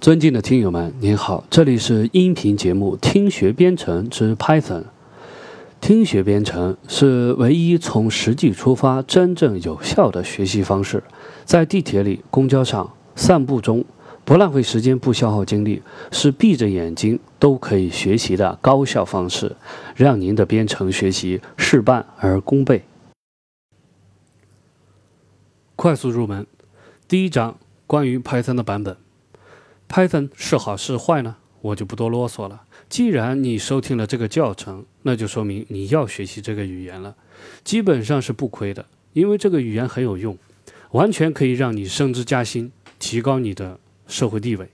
尊敬的听友们，您好，这里是音频节目《听学编程之 Python》。听学编程是唯一从实际出发、真正有效的学习方式。在地铁里、公交上、散步中，不浪费时间、不消耗精力，是闭着眼睛都可以学习的高效方式，让您的编程学习事半而功倍。快速入门，第一章关于 Python 的版本。Python 是好是坏呢？我就不多啰嗦了。既然你收听了这个教程，那就说明你要学习这个语言了，基本上是不亏的，因为这个语言很有用，完全可以让你升职加薪，提高你的社会地位。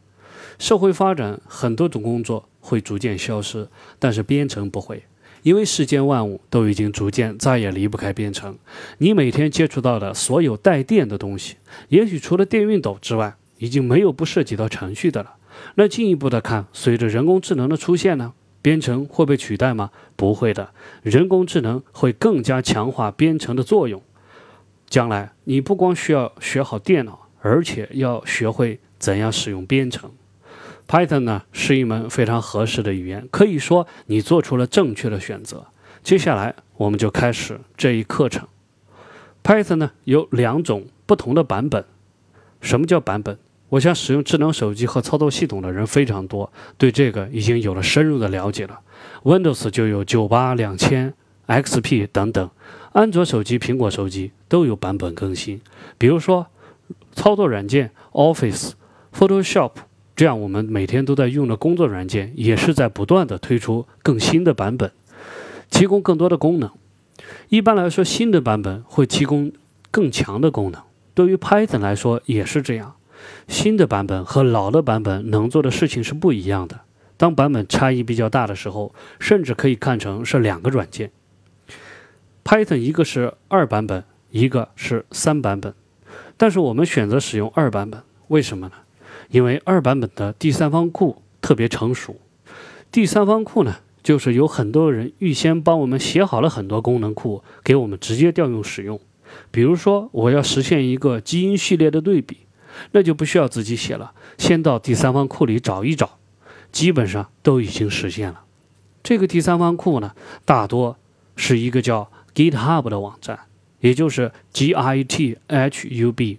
社会发展，很多种工作会逐渐消失，但是编程不会，因为世间万物都已经逐渐再也离不开编程。你每天接触到的所有带电的东西，也许除了电熨斗之外。已经没有不涉及到程序的了。那进一步的看，随着人工智能的出现呢，编程会被取代吗？不会的，人工智能会更加强化编程的作用。将来你不光需要学好电脑，而且要学会怎样使用编程。Python 呢是一门非常合适的语言，可以说你做出了正确的选择。接下来我们就开始这一课程。Python 呢有两种不同的版本。什么叫版本？我想使用智能手机和操作系统的人非常多，对这个已经有了深入的了解了。Windows 就有九八、两千、XP 等等，安卓手机、苹果手机都有版本更新。比如说，操作软件 Office、Photoshop 这样我们每天都在用的工作软件，也是在不断的推出更新的版本，提供更多的功能。一般来说，新的版本会提供更强的功能。对于 Python 来说也是这样。新的版本和老的版本能做的事情是不一样的。当版本差异比较大的时候，甚至可以看成是两个软件。Python 一个是二版本，一个是三版本。但是我们选择使用二版本，为什么呢？因为二版本的第三方库特别成熟。第三方库呢，就是有很多人预先帮我们写好了很多功能库，给我们直接调用使用。比如说，我要实现一个基因序列的对比。那就不需要自己写了，先到第三方库里找一找，基本上都已经实现了。这个第三方库呢，大多是一个叫 GitHub 的网站，也就是 GitHub。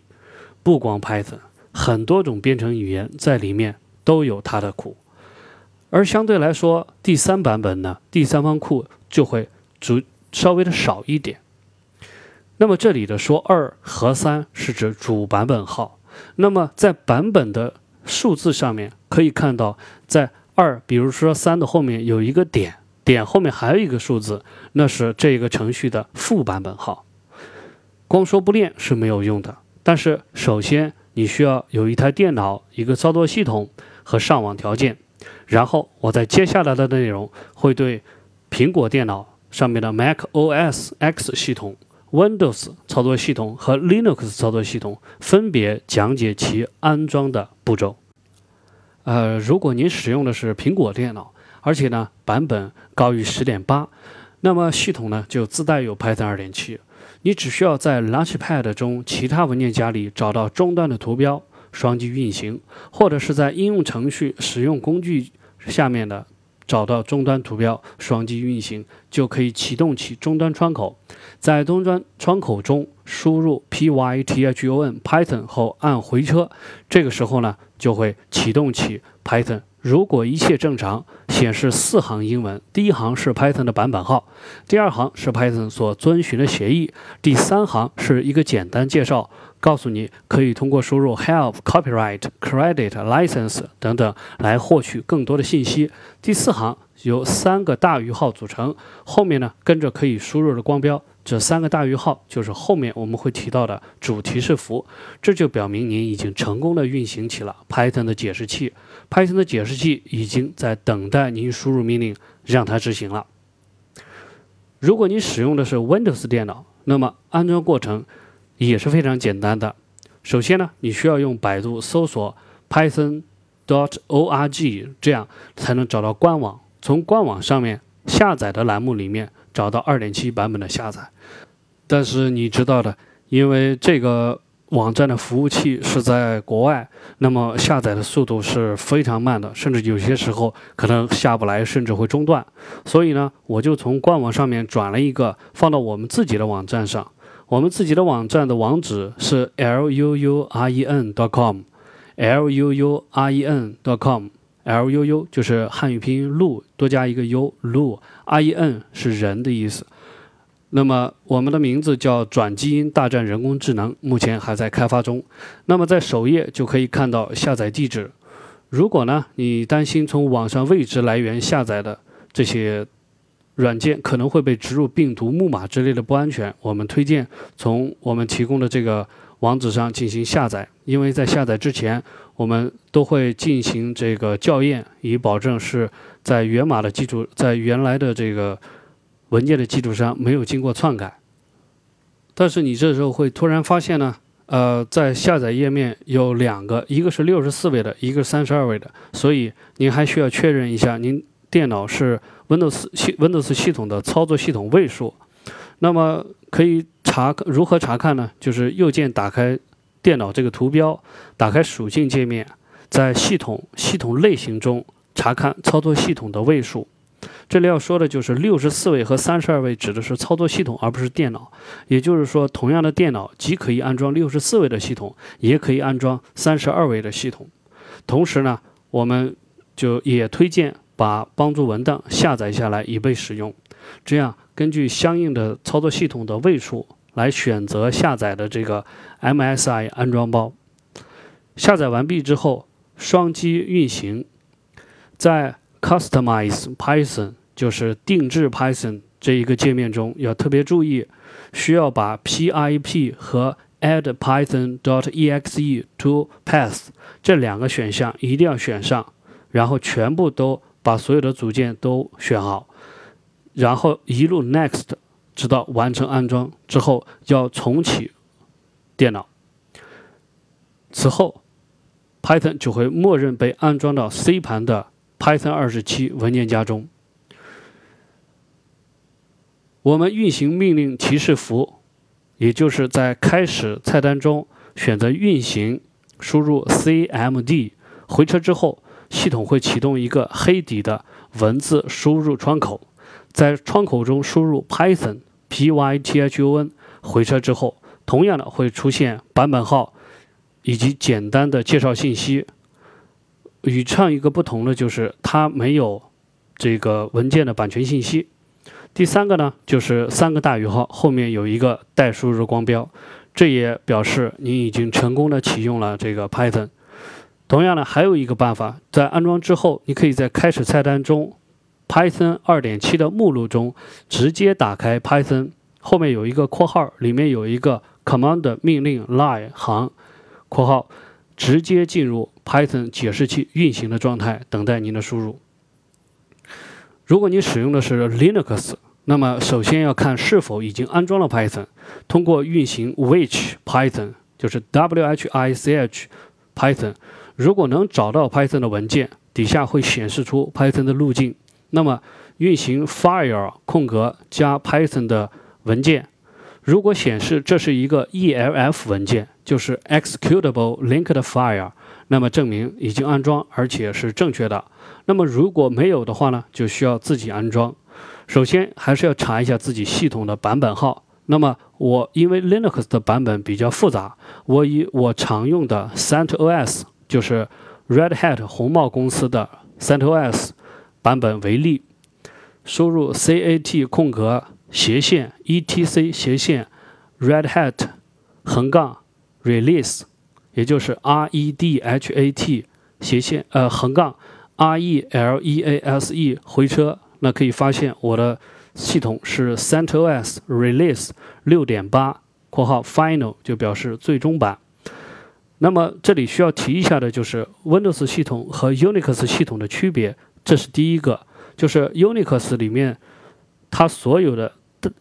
不光 Python，很多种编程语言在里面都有它的库。而相对来说，第三版本呢，第三方库就会主稍微的少一点。那么这里的说二和三是指主版本号。那么在版本的数字上面可以看到，在二，比如说三的后面有一个点，点后面还有一个数字，那是这个程序的副版本号。光说不练是没有用的，但是首先你需要有一台电脑、一个操作系统和上网条件。然后我在接下来的内容会对苹果电脑上面的 Mac OS X 系统。Windows 操作系统和 Linux 操作系统分别讲解其安装的步骤。呃，如果您使用的是苹果电脑，而且呢版本高于十点八，那么系统呢就自带有 Python 二点七。你只需要在 Launchpad 中其他文件夹里找到终端的图标，双击运行，或者是在应用程序使用工具下面的。找到终端图标，双击运行就可以启动起终端窗口。在终端窗口中输入 python Python 后按回车，这个时候呢就会启动起 Python。如果一切正常，显示四行英文，第一行是 Python 的版本号，第二行是 Python 所遵循的协议，第三行是一个简单介绍。告诉你可以通过输入 help copyright credit license 等等来获取更多的信息。第四行由三个大于号组成，后面呢跟着可以输入的光标，这三个大于号就是后面我们会提到的主提示符，这就表明您已经成功的运行起了 Python 的解释器。Python 的解释器已经在等待您输入命令让它执行了。如果你使用的是 Windows 电脑，那么安装过程。也是非常简单的。首先呢，你需要用百度搜索 python.dot.org，这样才能找到官网。从官网上面下载的栏目里面找到2.7版本的下载。但是你知道的，因为这个网站的服务器是在国外，那么下载的速度是非常慢的，甚至有些时候可能下不来，甚至会中断。所以呢，我就从官网上面转了一个放到我们自己的网站上。我们自己的网站的网址是 l u u r e n dot com，l u u r e n dot com，l u u 就是汉语拼音路多加一个 u 路，r e n 是人的意思。那么我们的名字叫“转基因大战人工智能”，目前还在开发中。那么在首页就可以看到下载地址。如果呢你担心从网上未知来源下载的这些软件可能会被植入病毒、木马之类的不安全，我们推荐从我们提供的这个网址上进行下载。因为在下载之前，我们都会进行这个校验，以保证是在源码的基础，在原来的这个。文件的基础上没有经过篡改，但是你这时候会突然发现呢，呃，在下载页面有两个，一个是六十四位的，一个是三十二位的，所以您还需要确认一下您电脑是 Windows 系 Windows 系统的操作系统位数。那么可以查如何查看呢？就是右键打开电脑这个图标，打开属性界面，在系统系统类型中查看操作系统的位数。这里要说的就是六十四位和三十二位指的是操作系统，而不是电脑。也就是说，同样的电脑既可以安装六十四位的系统，也可以安装三十二位的系统。同时呢，我们就也推荐把帮助文档下载下来以备使用。这样根据相应的操作系统的位数来选择下载的这个 MSI 安装包。下载完毕之后，双击运行，在。Customize Python 就是定制 Python 这一个界面中要特别注意，需要把 pip 和 add python dot exe to path 这两个选项一定要选上，然后全部都把所有的组件都选好，然后一路 next 直到完成安装之后要重启电脑，此后 Python 就会默认被安装到 C 盘的。Python 二十七文件夹中，我们运行命令提示符，也就是在开始菜单中选择运行，输入 cmd 回车之后，系统会启动一个黑底的文字输入窗口，在窗口中输入 Python python 回车之后，同样的会出现版本号以及简单的介绍信息。与上一个不同的就是它没有这个文件的版权信息。第三个呢，就是三个大于号后面有一个待输入光标，这也表示你已经成功的启用了这个 Python。同样呢，还有一个办法，在安装之后，你可以在开始菜单中 Python 2.7的目录中直接打开 Python，后面有一个括号，里面有一个 command 命令 line 行括号。直接进入 Python 解释器运行的状态，等待您的输入。如果你使用的是 Linux，那么首先要看是否已经安装了 Python。通过运行 which Python，就是 W H I C H Python。如果能找到 Python 的文件，底下会显示出 Python 的路径。那么运行 file 空格加 Python 的文件。如果显示这是一个 ELF 文件，就是 executable linked file，那么证明已经安装，而且是正确的。那么如果没有的话呢，就需要自己安装。首先还是要查一下自己系统的版本号。那么我因为 Linux 的版本比较复杂，我以我常用的 CentOS，就是 Red Hat 红帽公司的 CentOS 版本为例，输入 cat 空格。斜线 etc 斜线 red hat 横杠 release，也就是 r e d h a t 斜线呃横杠 r e l e a s e 回车，那可以发现我的系统是 CentOS release 六点八（括号 final） 就表示最终版。那么这里需要提一下的就是 Windows 系统和 Unix 系统的区别，这是第一个，就是 Unix 里面它所有的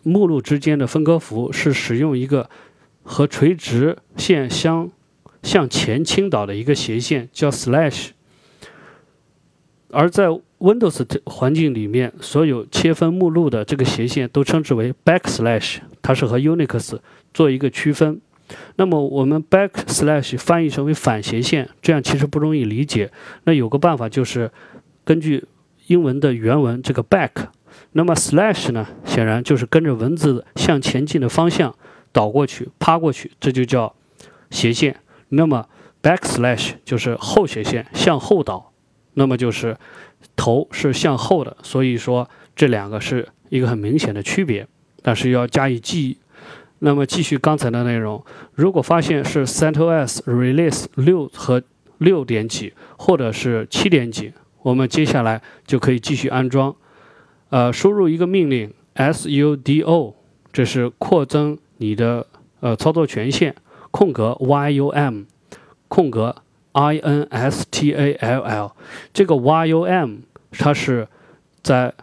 目录之间的分割符是使用一个和垂直线相向前倾倒的一个斜线，叫 slash。而在 Windows 环境里面，所有切分目录的这个斜线都称之为 backslash，它是和 Unix 做一个区分。那么我们 backslash 翻译成为反斜线，这样其实不容易理解。那有个办法就是根据英文的原文这个 back，那么 slash 呢，显然就是跟着文字向前进的方向倒过去、趴过去，这就叫斜线。那么 backslash 就是后斜线向后倒，那么就是头是向后的，所以说这两个是一个很明显的区别，但是要加以记忆。那么继续刚才的内容，如果发现是 CentOS release 六和六点几，或者是七点几，我们接下来就可以继续安装。呃，输入一个命令 sudo，这是扩增你的呃操作权限，空格 yum，空格 install。这个 yum 它是在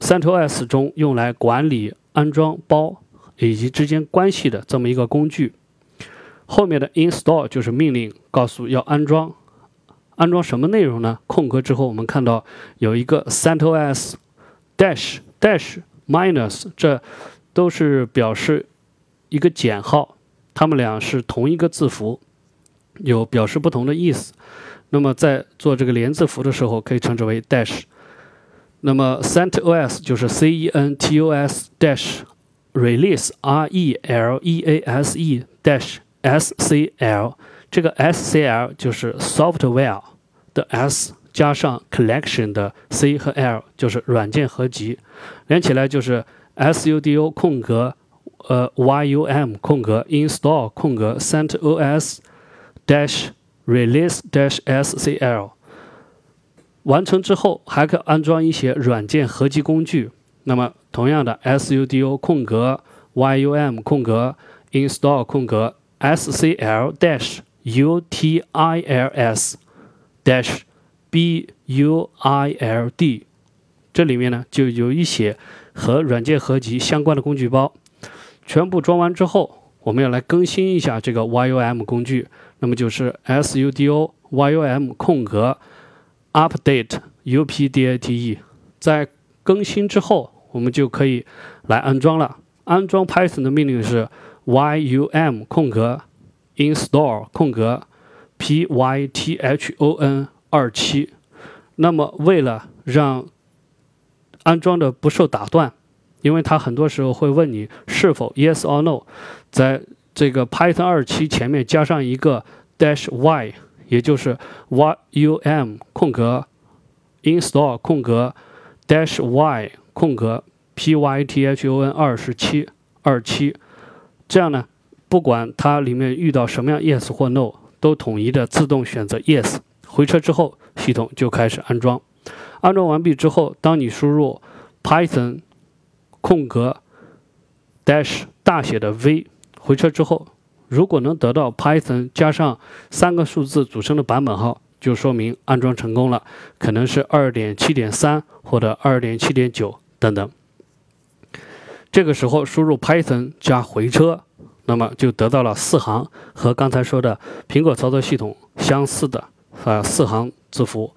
CentOS 中用来管理安装包。以及之间关系的这么一个工具，后面的 install 就是命令，告诉要安装，安装什么内容呢？空格之后，我们看到有一个 CentOS dash dash minus，这都是表示一个减号，它们俩是同一个字符，有表示不同的意思。那么在做这个连字符的时候，可以称之为 dash。那么 CentOS 就是 C E N T O S dash。Release R E L E A S E dash S C L，这个 S C L 就是 software 的 S 加上 collection 的 C 和 L，就是软件合集，连起来就是 S U D O 空格呃 Y U M 空格 install 空格 CentOS dash release dash S C L。完成之后，还可安装一些软件合集工具。那么， 同样的，sudo 空格 yum 空格 install 空格 scl dash utils dash build，这里面呢就有一些和软件合集相关的工具包。全部装完之后，我们要来更新一下这个 yum 工具，那么就是 sudo yum 空格 update update，在更新之后。我们就可以来安装了。安装 Python 的命令是 yum 空格 install 空格 python 二七。那么为了让安装的不受打断，因为它很多时候会问你是否 yes or no，在这个 Python 二七前面加上一个 dash y，也就是 yum 空格 install 空格 dash y。空格 python 二十七二七，这样呢，不管它里面遇到什么样 yes 或 no，都统一的自动选择 yes。回车之后，系统就开始安装。安装完毕之后，当你输入 python 空格 dash 大写的 v 回车之后，如果能得到 python 加上三个数字组成的版本号，就说明安装成功了，可能是二点七点三或者二点七点九。等等，这个时候输入 Python 加回车，那么就得到了四行和刚才说的苹果操作系统相似的啊四行字符。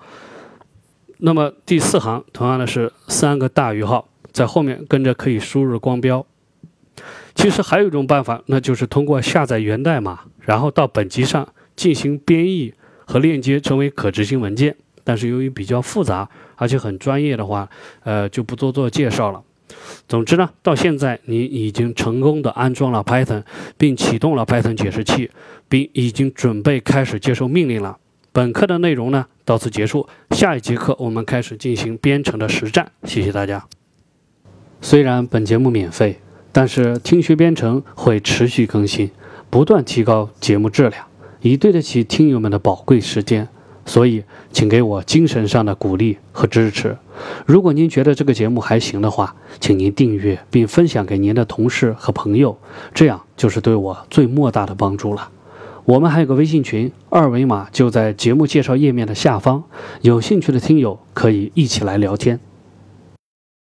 那么第四行同样的是三个大于号，在后面跟着可以输入光标。其实还有一种办法，那就是通过下载源代码，然后到本机上进行编译和链接成为可执行文件。但是由于比较复杂，而且很专业的话，呃，就不多做介绍了。总之呢，到现在你已经成功的安装了 Python，并启动了 Python 解释器，并已经准备开始接受命令了。本课的内容呢到此结束，下一节课我们开始进行编程的实战。谢谢大家。虽然本节目免费，但是听学编程会持续更新，不断提高节目质量，以对得起听友们的宝贵时间。所以，请给我精神上的鼓励和支持。如果您觉得这个节目还行的话，请您订阅并分享给您的同事和朋友，这样就是对我最莫大的帮助了。我们还有个微信群，二维码就在节目介绍页面的下方，有兴趣的听友可以一起来聊天。